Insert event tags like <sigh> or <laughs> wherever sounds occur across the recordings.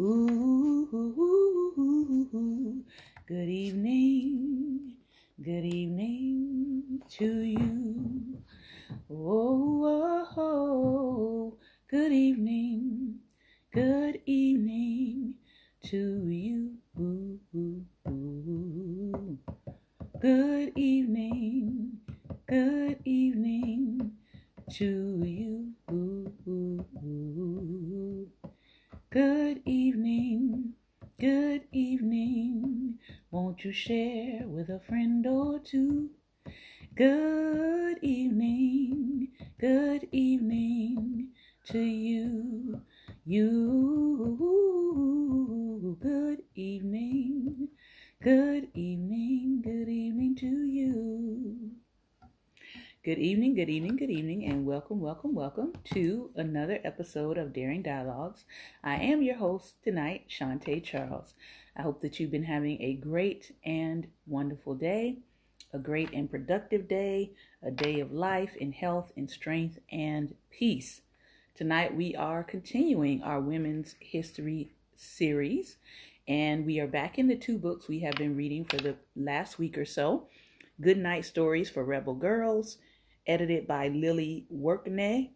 Ooh, good evening, good evening to you. Oh, oh, oh, good evening, good evening to you. Good evening, good evening to you. Good evening, good evening. Won't you share with a friend or two? Good evening, good evening to you. You, good evening, good evening, good evening to you. Good evening, good evening, good evening, and welcome, welcome, welcome to another episode of Daring Dialogues. I am your host tonight, Shantae Charles. I hope that you've been having a great and wonderful day, a great and productive day, a day of life and health and strength and peace. Tonight we are continuing our Women's History series, and we are back in the two books we have been reading for the last week or so. Good Night Stories for Rebel Girls edited by Lilly Workneh,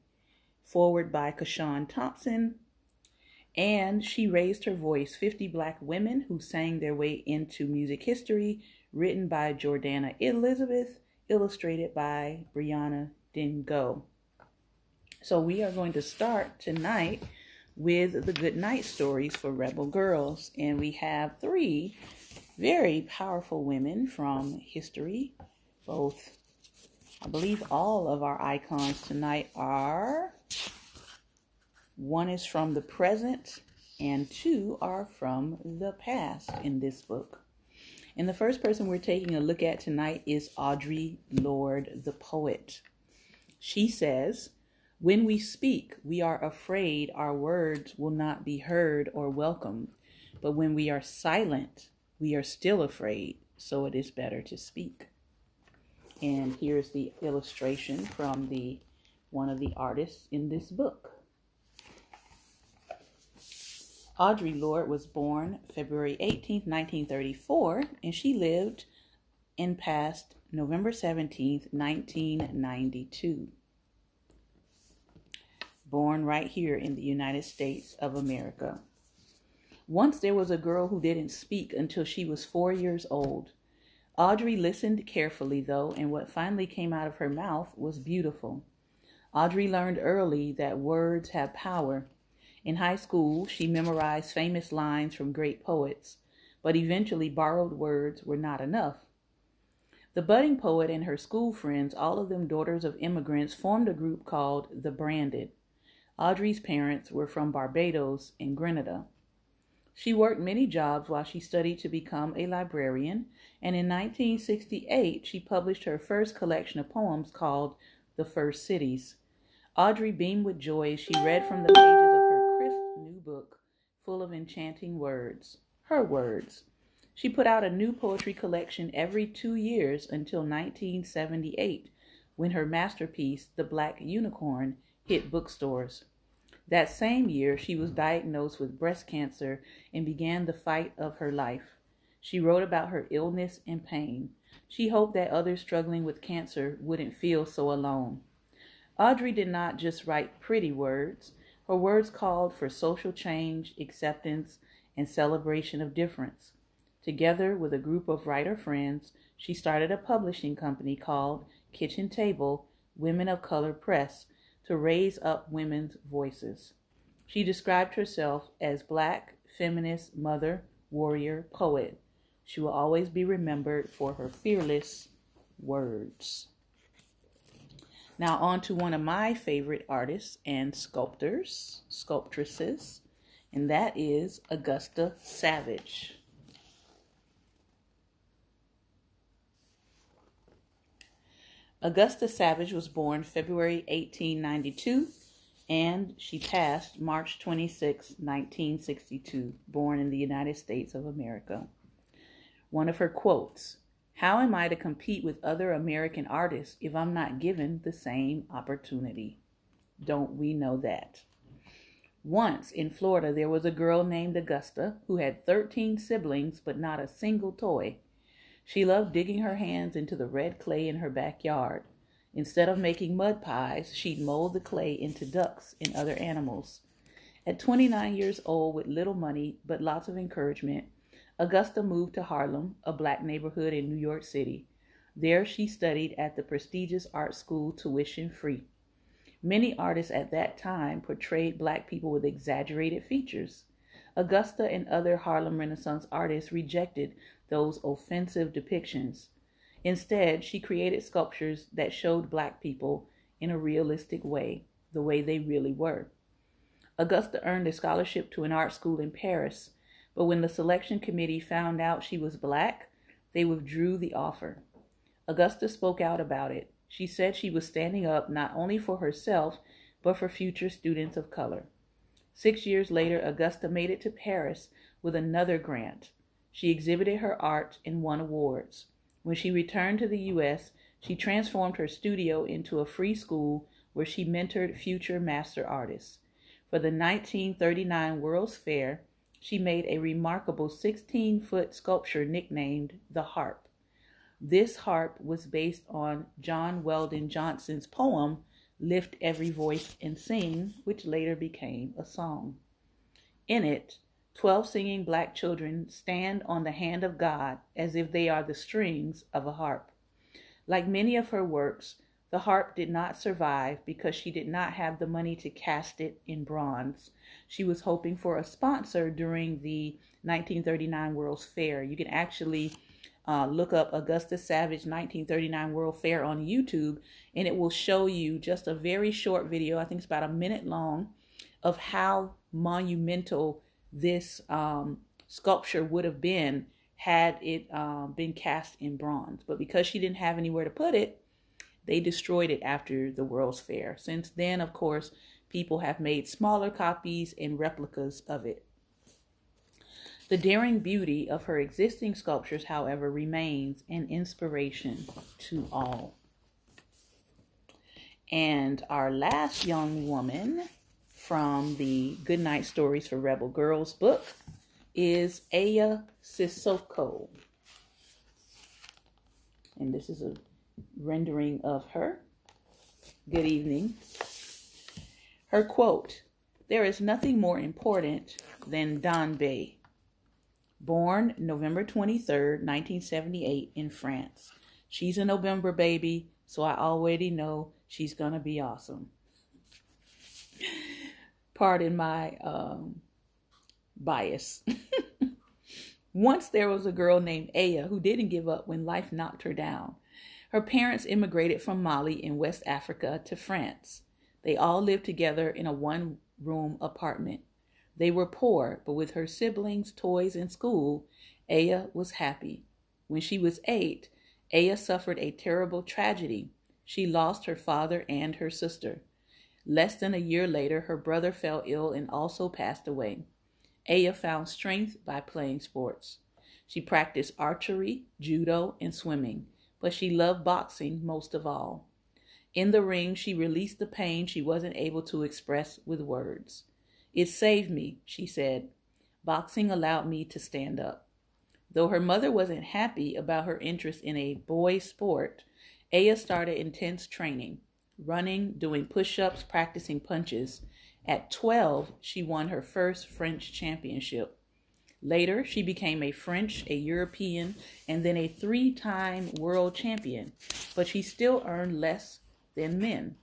forward by Kashawn Thompson, and She Raised Her Voice 50 Black Women Who Sang Their Way into Music History, written by Jordannah Elizabeth, illustrated by Brianna Dingo. So we are going to start tonight with the good night stories for Rebel Girls, and we have three very powerful women from history, both I believe all of our icons tonight are one is from the present and two are from the past in this book. And the first person we're taking a look at tonight is Audre Lorde, the poet. She says, When we speak, we are afraid our words will not be heard or welcomed. But when we are silent, we are still afraid, so it is better to speak. And here's the illustration from the one of the artists in this book. Audre Lorde was born February 18, 1934, and she lived and passed November 17, 1992. Born right here in the United States of America. Once there was a girl who didn't speak until she was four years old. Audre listened carefully, though, and what finally came out of her mouth was beautiful. Audre learned early that words have power. In high school, she memorized famous lines from great poets, but eventually borrowed words were not enough. The budding poet and her school friends, all of them daughters of immigrants, formed a group called The Branded. Audre's parents were from Barbados and Grenada. She worked many jobs while she studied to become a librarian, and in 1968 she published her first collection of poems called The First Cities. Audre beamed with joy as she read from the pages of her crisp new book, full of enchanting words. Her words. She put out a new poetry collection every two years until 1978, when her masterpiece, The Black Unicorn, hit bookstores. That same year, she was diagnosed with breast cancer and began the fight of her life. She wrote about her illness and pain. She hoped that others struggling with cancer wouldn't feel so alone. Audre did not just write pretty words. Her words called for social change, acceptance, and celebration of difference. Together with a group of writer friends, she started a publishing company called Kitchen Table Women of Color Press to raise up women's voices. She described herself as black, feminist, mother, warrior, poet. She will always be remembered for her fearless words. Now, on to one of my favorite artists and sculptors, sculptresses, and that is Augusta Savage. Augusta Savage was born February 1892 and she passed March 26, 1962, born in the United States of America. One of her quotes How am I to compete with other American artists if I'm not given the same opportunity? Don't we know that? Once in Florida, there was a girl named Augusta who had 13 siblings but not a single toy. She loved digging her hands into the red clay in her backyard. Instead of making mud pies, she'd mold the clay into ducks and other animals. At 29 years old, with little money but lots of encouragement, Augusta moved to Harlem, a black neighborhood in New York City. There, she studied at the prestigious art school tuition free. Many artists at that time portrayed black people with exaggerated features. Augusta and other Harlem Renaissance artists rejected those offensive depictions. Instead, she created sculptures that showed black people in a realistic way, the way they really were. Augusta earned a scholarship to an art school in Paris, but when the selection committee found out she was black, they withdrew the offer. Augusta spoke out about it. She said she was standing up not only for herself, but for future students of color. Six years later, Augusta made it to Paris with another grant. She exhibited her art and won awards. When she returned to the U.S., she transformed her studio into a free school where she mentored future master artists. For the 1939 World's Fair, she made a remarkable 16 foot sculpture nicknamed the Harp. This harp was based on John Weldon Johnson's poem, Lift Every Voice and Sing, which later became a song. In it, 12 singing black children stand on the hand of God as if they are the strings of a harp. Like many of her works, the harp did not survive because she did not have the money to cast it in bronze. She was hoping for a sponsor during the 1939 World's Fair. You can actually uh, look up Augusta Savage 1939 World Fair on YouTube, and it will show you just a very short video. I think it's about a minute long of how monumental this um, sculpture would have been had it um, been cast in bronze. But because she didn't have anywhere to put it, they destroyed it after the World's Fair. Since then, of course, people have made smaller copies and replicas of it. The daring beauty of her existing sculptures, however, remains an inspiration to all. And our last young woman from the Goodnight Stories for Rebel Girls book is Aya Cissoko. And this is a rendering of her. Good evening. Her quote There is nothing more important than Danbé born November 23rd, 1978, in France. She's a November baby, so I already know she's going to be awesome. Pardon my um, bias. <laughs> Once there was a girl named Aya who didn't give up when life knocked her down. Her parents immigrated from Mali in West Africa to France. They all lived together in a one room apartment. They were poor, but with her siblings, toys, and school, Aya was happy. When she was eight, Aya suffered a terrible tragedy. She lost her father and her sister. Less than a year later, her brother fell ill and also passed away. Aya found strength by playing sports. She practiced archery, judo, and swimming, but she loved boxing most of all. In the ring, she released the pain she wasn't able to express with words. It saved me, she said. Boxing allowed me to stand up. Though her mother wasn't happy about her interest in a boy sport, Aya started intense training, running, doing push ups, practicing punches. At 12, she won her first French championship. Later, she became a French, a European, and then a three time world champion, but she still earned less than men.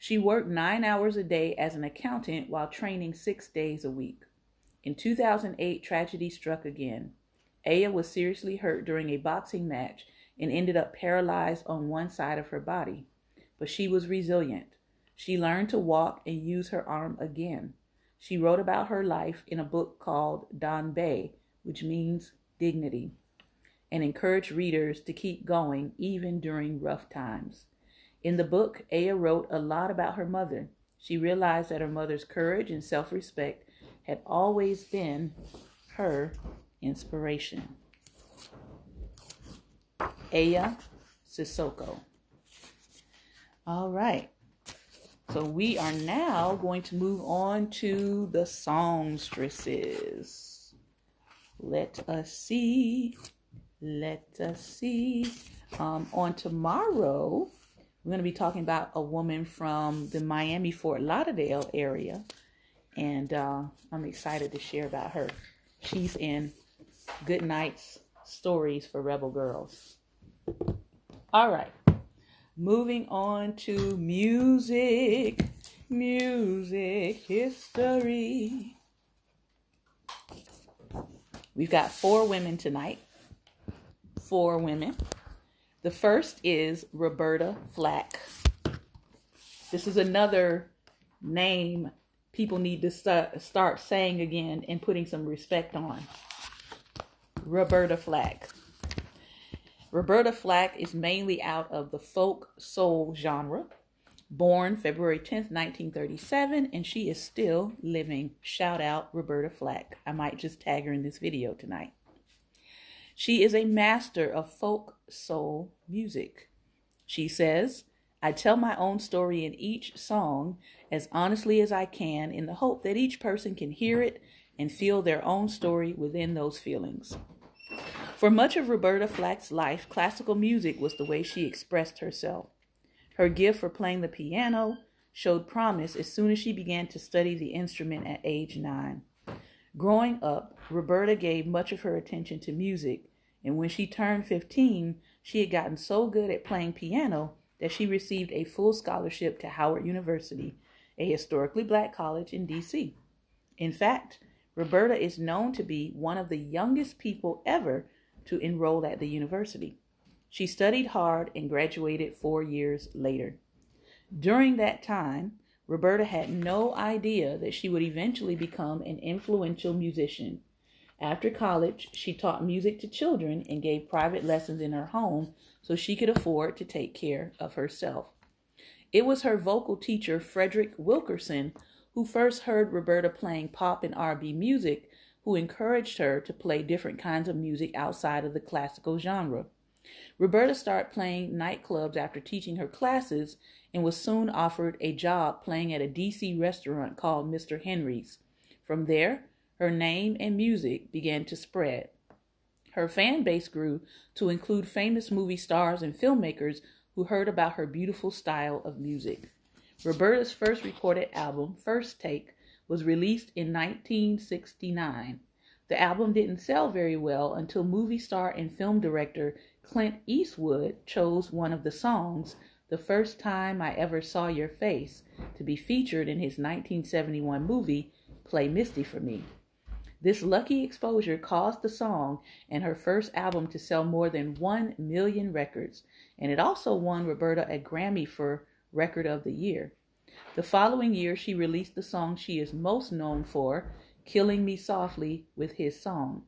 She worked nine hours a day as an accountant while training six days a week. In 2008, tragedy struck again. Aya was seriously hurt during a boxing match and ended up paralyzed on one side of her body. But she was resilient. She learned to walk and use her arm again. She wrote about her life in a book called Danbé, which means dignity, and encouraged readers to keep going even during rough times. In the book, Aya wrote a lot about her mother. She realized that her mother's courage and self respect had always been her inspiration. Aya Cissoko. All right. So we are now going to move on to the songstresses. Let us see. Let us see. Um, on tomorrow, we're going to be talking about a woman from the Miami Fort Lauderdale area. And uh, I'm excited to share about her. She's in Good Nights Stories for Rebel Girls. All right. Moving on to music, music history. We've got four women tonight. Four women. The first is Roberta Flack. This is another name people need to start saying again and putting some respect on. Roberta Flack. Roberta Flack is mainly out of the folk soul genre. Born February 10th, 1937, and she is still living. Shout out Roberta Flack. I might just tag her in this video tonight. She is a master of folk soul music. She says, I tell my own story in each song as honestly as I can in the hope that each person can hear it and feel their own story within those feelings. For much of Roberta Flack's life, classical music was the way she expressed herself. Her gift for playing the piano showed promise as soon as she began to study the instrument at age nine. Growing up, Roberta gave much of her attention to music, and when she turned 15, she had gotten so good at playing piano that she received a full scholarship to Howard University, a historically black college in D.C. In fact, Roberta is known to be one of the youngest people ever to enroll at the university. She studied hard and graduated four years later. During that time, Roberta had no idea that she would eventually become an influential musician. After college, she taught music to children and gave private lessons in her home so she could afford to take care of herself. It was her vocal teacher, Frederick Wilkerson, who first heard Roberta playing pop and R&B music who encouraged her to play different kinds of music outside of the classical genre. Roberta started playing nightclubs after teaching her classes and was soon offered a job playing at a DC restaurant called Mr. Henry's. From there, her name and music began to spread. Her fan base grew to include famous movie stars and filmmakers who heard about her beautiful style of music. Roberta's first recorded album, First Take, was released in 1969. The album didn't sell very well until movie star and film director Clint Eastwood chose one of the songs, The First Time I Ever Saw Your Face, to be featured in his 1971 movie, Play Misty for Me. This lucky exposure caused the song and her first album to sell more than 1 million records, and it also won Roberta a Grammy for Record of the Year. The following year, she released the song she is most known for, Killing Me Softly, with his song.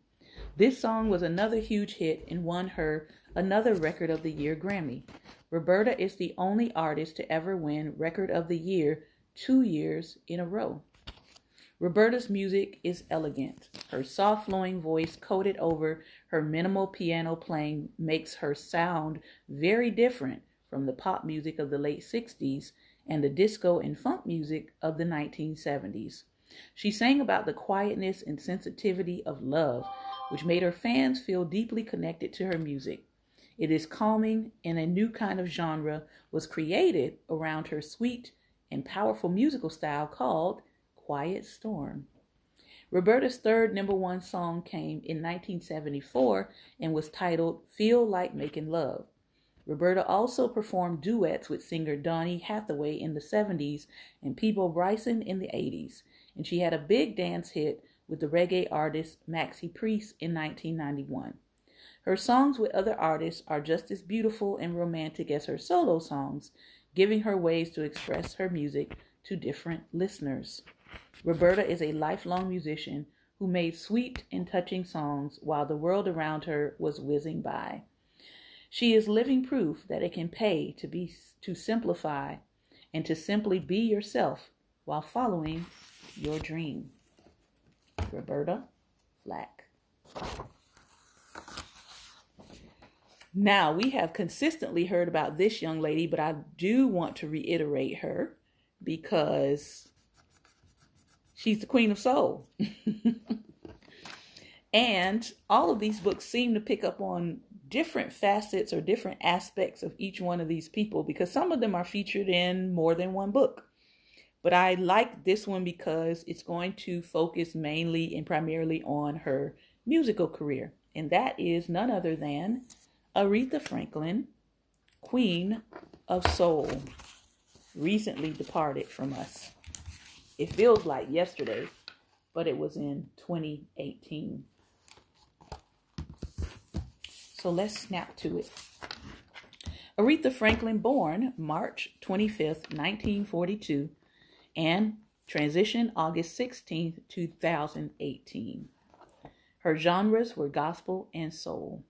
This song was another huge hit and won her another Record of the Year Grammy. Roberta is the only artist to ever win Record of the Year two years in a row. Roberta's music is elegant. Her soft flowing voice coated over her minimal piano playing makes her sound very different from the pop music of the late 60s and the disco and funk music of the 1970s. She sang about the quietness and sensitivity of love, which made her fans feel deeply connected to her music. It is calming, and a new kind of genre was created around her sweet and powerful musical style called Quiet Storm. Roberta's third number one song came in 1974 and was titled Feel Like Making Love. Roberta also performed duets with singer Donny Hathaway in the 70s and Peabo Bryson in the 80s, and she had a big dance hit with the reggae artist Maxi Priest in 1991. Her songs with other artists are just as beautiful and romantic as her solo songs, giving her ways to express her music to different listeners. Roberta is a lifelong musician who made sweet and touching songs while the world around her was whizzing by. She is living proof that it can pay to be to simplify and to simply be yourself while following your dream. Roberta Flack. Now, we have consistently heard about this young lady, but I do want to reiterate her. because she's the queen of soul. <laughs> and all of these books seem to pick up on different facets or different aspects of each one of these people because some of them are featured in more than one book. But I like this one because it's going to focus mainly and primarily on her musical career. And that is none other than Aretha Franklin, Queen of Soul, recently departed from us. It feels like yesterday, but it was in 2018. So let's snap to it. Aretha Franklin, born March 25th, 1942, and transition August 16th, 2018. Her genres were gospel and soul.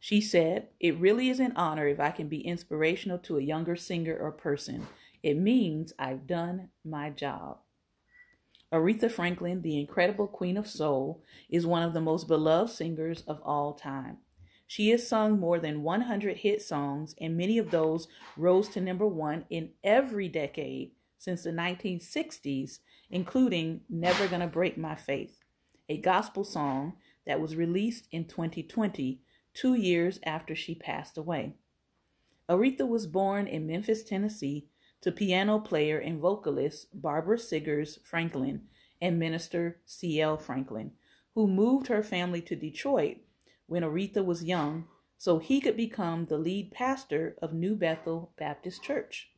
She said, It really is an honor if I can be inspirational to a younger singer or person. It means I've done my job. Aretha Franklin, the incredible Queen of Soul, is one of the most beloved singers of all time. She has sung more than 100 hit songs, and many of those rose to number one in every decade since the 1960s, including Never Gonna Break My Faith, a gospel song that was released in 2020, two years after she passed away. Aretha was born in Memphis, Tennessee, to piano player and vocalist Barbara Siggers Franklin and minister C.L. Franklin, who moved her family to Detroit when Aretha was young so he could become the lead pastor of New Bethel Baptist Church.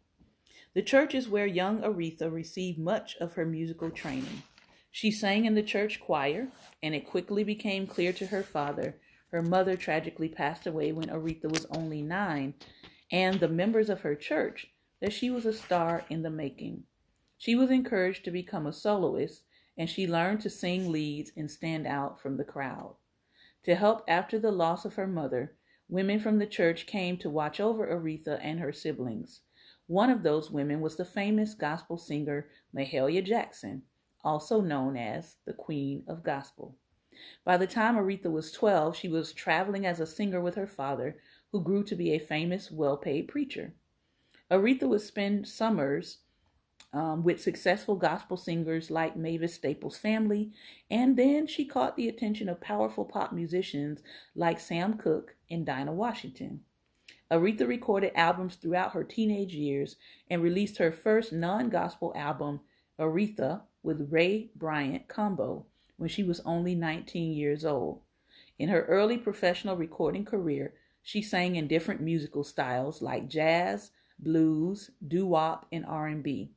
The church is where young Aretha received much of her musical training. She sang in the church choir, and it quickly became clear to her father her mother tragically passed away when Aretha was only nine, and the members of her church that she was a star in the making. She was encouraged to become a soloist, and she learned to sing leads and stand out from the crowd. To help after the loss of her mother, women from the church came to watch over Aretha and her siblings. One of those women was the famous gospel singer Mahalia Jackson, also known as the Queen of Gospel. By the time Aretha was 12, she was traveling as a singer with her father, who grew to be a famous, well paid preacher. Aretha would spend summers um, with successful gospel singers like Mavis Staples' family, and then she caught the attention of powerful pop musicians like Sam Cooke and Dinah Washington. Aretha recorded albums throughout her teenage years and released her first non gospel album, Aretha, with Ray Bryant Combo, when she was only 19 years old. In her early professional recording career, she sang in different musical styles like jazz, blues, doo-wop, and R&B.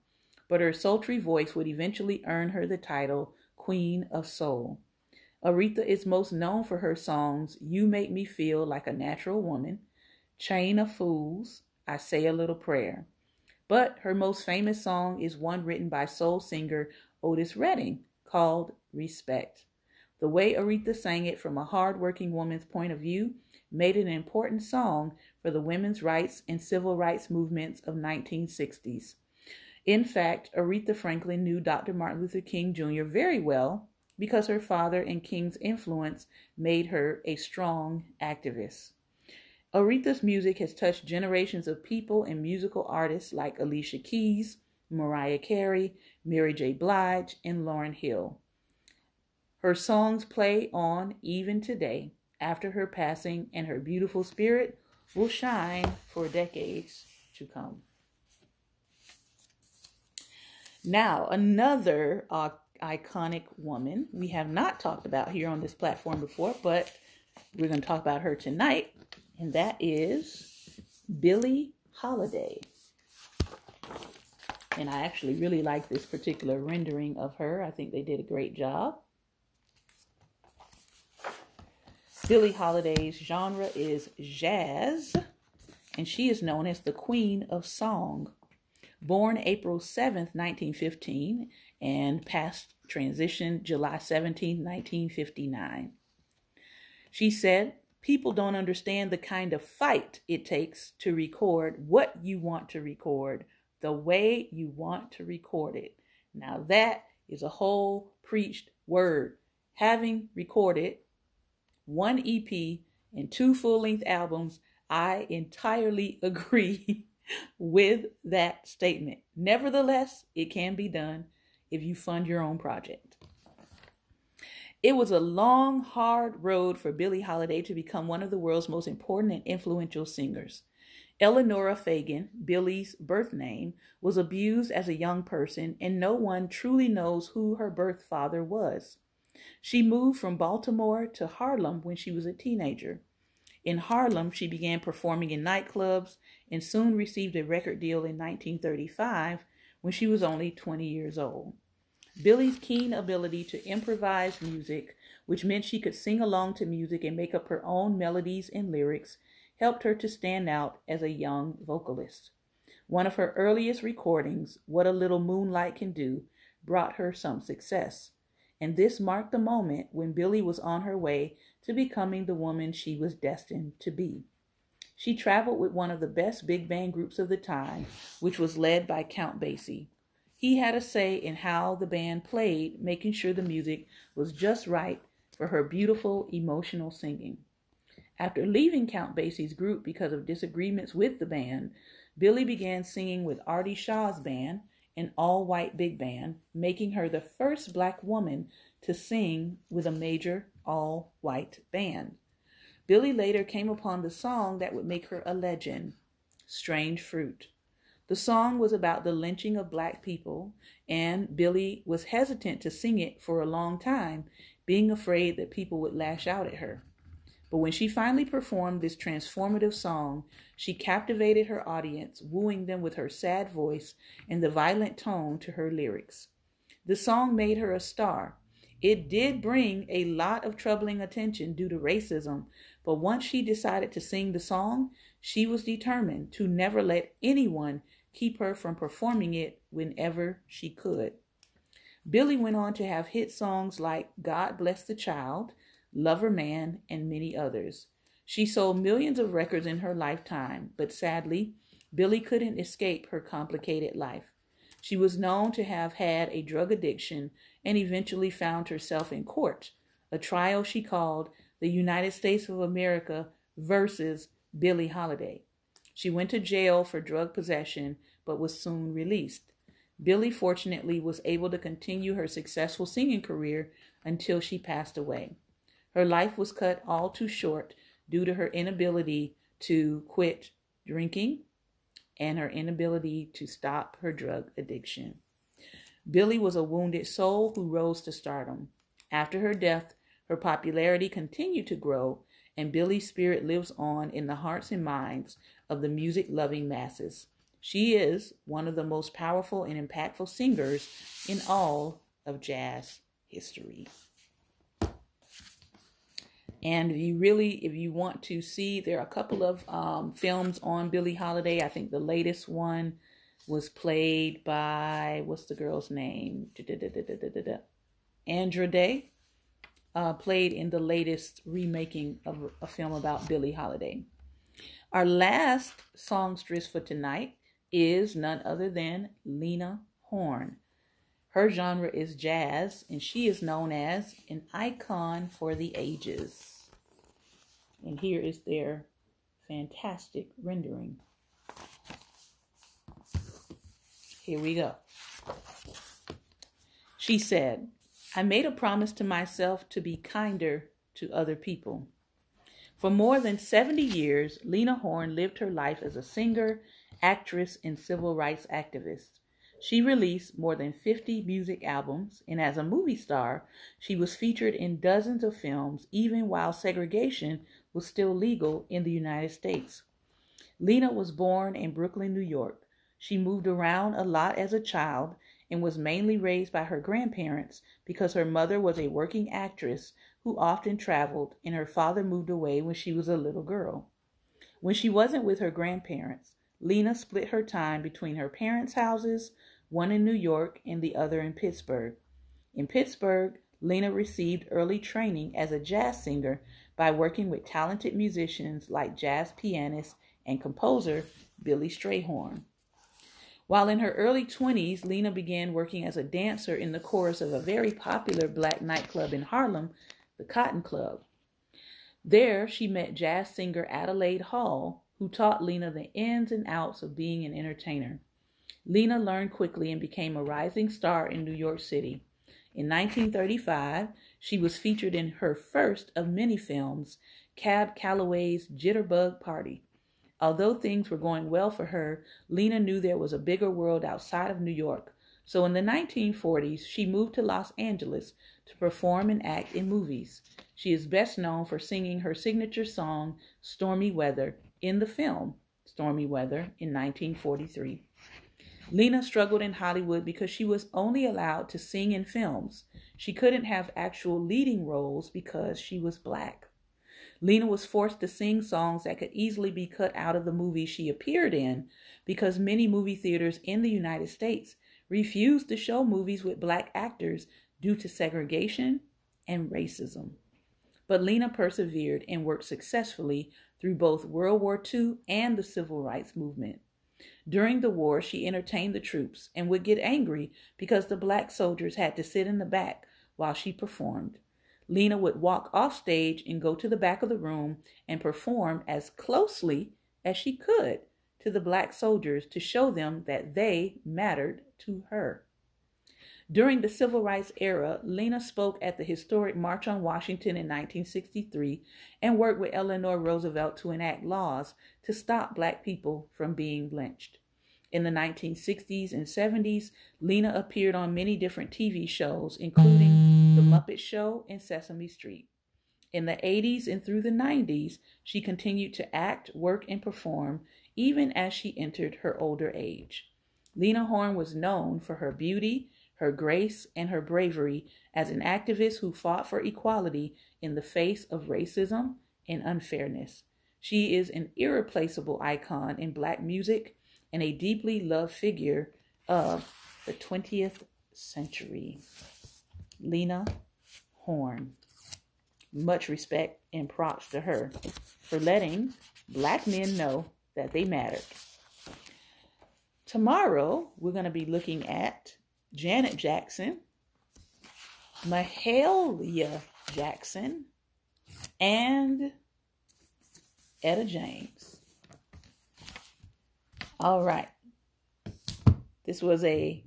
But her sultry voice would eventually earn her the title Queen of Soul. Aretha is most known for her songs You Make Me Feel Like a Natural Woman, Chain of Fools, I Say a Little Prayer. But her most famous song is one written by soul singer Otis Redding called Respect. The way Aretha sang it from a hard-working woman's point of view made it an important song for the women's rights and civil rights movements of 1960s. In fact, Aretha Franklin knew Dr. Martin Luther King Jr. very well because her father and King's influence made her a strong activist. Aretha's music has touched generations of people and musical artists like Alicia Keys, Mariah Carey, Mary J. Blige, and Lauryn Hill. Her songs play on even today after her passing, and her beautiful spirit will shine for decades to come. Now, another uh, iconic woman we have not talked about here on this platform before, but we're going to talk about her tonight and that is Billie Holiday. And I actually really like this particular rendering of her. I think they did a great job. Billie Holiday's genre is jazz, and she is known as the Queen of Song. Born April 7th, 1915, and passed transition July 17, 1959. She said, people don't understand the kind of fight it takes to record what you want to record the way you want to record it. Now, that is a whole preached word. Having recorded one EP and two full length albums, I entirely <laughs> agree with that statement. Nevertheless, it can be done if you fund your own project. It was a long, hard road for Billie Holiday to become one of the world's most important and influential singers. Eleanora Fagan, Billie's birth name, was abused as a young person, and no one truly knows who her birth father was. She moved from Baltimore to Harlem when she was a teenager. In Harlem, she began performing in nightclubs and soon received a record deal in 1935 when she was only 20 years old. Billie's keen ability to improvise music, which meant she could sing along to music and make up her own melodies and lyrics, helped her to stand out as a young vocalist. One of her earliest recordings, What a Little Moonlight Can Do, brought her some success. And this marked the moment when Billie was on her way to becoming the woman she was destined to be. She traveled with one of the best big band groups of the time, which was led by Count Basie. He had a say in how the band played, making sure the music was just right for her beautiful, emotional singing. After leaving Count Basie's group because of disagreements with the band, Billie began singing with Artie Shaw's band, an all white big band, making her the first black woman to sing with a major all white band. Billie later came upon the song that would make her a legend Strange Fruit. The song was about the lynching of black people, and Billie was hesitant to sing it for a long time, being afraid that people would lash out at her. But when she finally performed this transformative song, she captivated her audience, wooing them with her sad voice and the violent tone to her lyrics. The song made her a star. It did bring a lot of troubling attention due to racism, but once she decided to sing the song, she was determined to never let anyone keep her from performing it whenever she could. Billie went on to have hit songs like God Bless the Child, Lover Man, and many others. She sold millions of records in her lifetime, but sadly, Billie couldn't escape her complicated life. She was known to have had a drug addiction and eventually found herself in court, a trial she called the United States of America versus Billie Holiday. She went to jail for drug possession but was soon released. Billie fortunately was able to continue her successful singing career until she passed away. Her life was cut all too short due to her inability to quit drinking and her inability to stop her drug addiction. Billie was a wounded soul who rose to stardom. After her death, her popularity continued to grow, and Billie's spirit lives on in the hearts and minds of the music loving masses. She is one of the most powerful and impactful singers in all of jazz history. And if you really, if you want to see, there are a couple of um, films on Billie Holiday. I think the latest one was played by, what's the girl's name? Andra Day. Uh, played in the latest remaking of a film about Billie Holiday. Our last songstress for tonight is none other than Lena Horne. Her genre is jazz, and she is known as an icon for the ages. And here is their fantastic rendering. Here we go. She said, I made a promise to myself to be kinder to other people. For more than 70 years, Lena Horne lived her life as a singer, actress, and civil rights activist. She released more than 50 music albums, and as a movie star, she was featured in dozens of films, even while segregation was still legal in the United States. Lena was born in Brooklyn, New York. She moved around a lot as a child and was mainly raised by her grandparents because her mother was a working actress who often traveled, and her father moved away when she was a little girl. When she wasn't with her grandparents, Lena split her time between her parents' houses, one in New York and the other in Pittsburgh. In Pittsburgh, Lena received early training as a jazz singer by working with talented musicians like jazz pianist and composer Billy Strayhorn. While in her early 20s, Lena began working as a dancer in the chorus of a very popular black nightclub in Harlem the Cotton Club. There, she met jazz singer Adelaide Hall, who taught Lena the ins and outs of being an entertainer. Lena learned quickly and became a rising star in New York City. In 1935, she was featured in her first of many films, Cab Calloway's Jitterbug Party. Although things were going well for her, Lena knew there was a bigger world outside of New York. So in the 1940s, she moved to Los Angeles to perform and act in movies. She is best known for singing her signature song, Stormy Weather, in the film Stormy Weather in 1943. Lena struggled in Hollywood because she was only allowed to sing in films. She couldn't have actual leading roles because she was black. Lena was forced to sing songs that could easily be cut out of the movie she appeared in because many movie theaters in the United States refused to show movies with black actors due to segregation and racism. But Lena persevered and worked successfully through both World War II and the Civil Rights Movement. During the war, she entertained the troops and would get angry because the black soldiers had to sit in the back while she performed. Lena would walk off stage and go to the back of the room and perform as closely as she could to the black soldiers to show them that they mattered to her. During the civil rights era, Lena spoke at the historic March on Washington in 1963 and worked with Eleanor Roosevelt to enact laws to stop black people from being lynched. In the 1960s and 70s, Lena appeared on many different TV shows, including The Muppet Show and Sesame Street. In the 80s and through the 90s, she continued to act, work, and perform even as she entered her older age. Lena Horne was known for her beauty, her grace, and her bravery as an activist who fought for equality in the face of racism and unfairness. She is an irreplaceable icon in Black music and a deeply loved figure of the 20th century. Lena Horne. Much respect and props to her for letting black men know that they mattered. Tomorrow, we're going to be looking at Janet Jackson, Mahalia Jackson, and Etta James. All right. This was a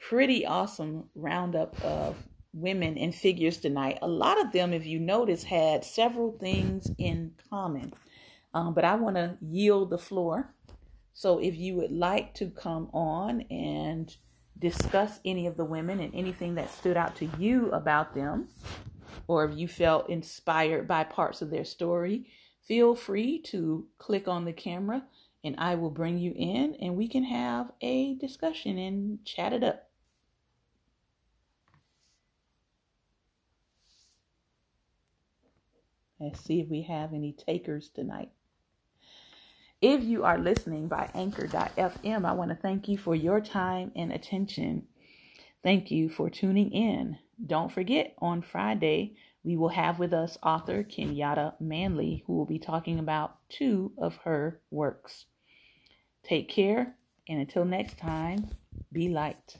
pretty awesome roundup of women and figures tonight. A lot of them, if you notice, had several things in common. Um, but I want to yield the floor. So if you would like to come on and discuss any of the women and anything that stood out to you about them, or if you felt inspired by parts of their story, feel free to click on the camera and I will bring you in and we can have a discussion and chat it up. Let's see if we have any takers tonight. If you are listening by anchor.fm, I want to thank you for your time and attention. Thank you for tuning in. Don't forget, on Friday, we will have with us author Kenyatta Manley, who will be talking about two of her works. Take care, and until next time, be light.